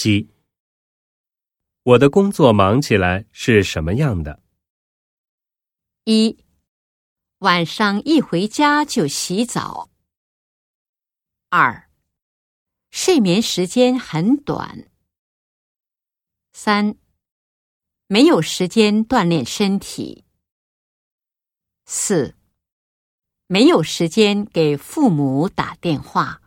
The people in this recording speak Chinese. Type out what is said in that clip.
七。我的工作忙起来是什么样的？一。晚上一回家就洗澡。二。睡眠时间很短。三。没有时间锻炼身体。四。没有时间给父母打电话。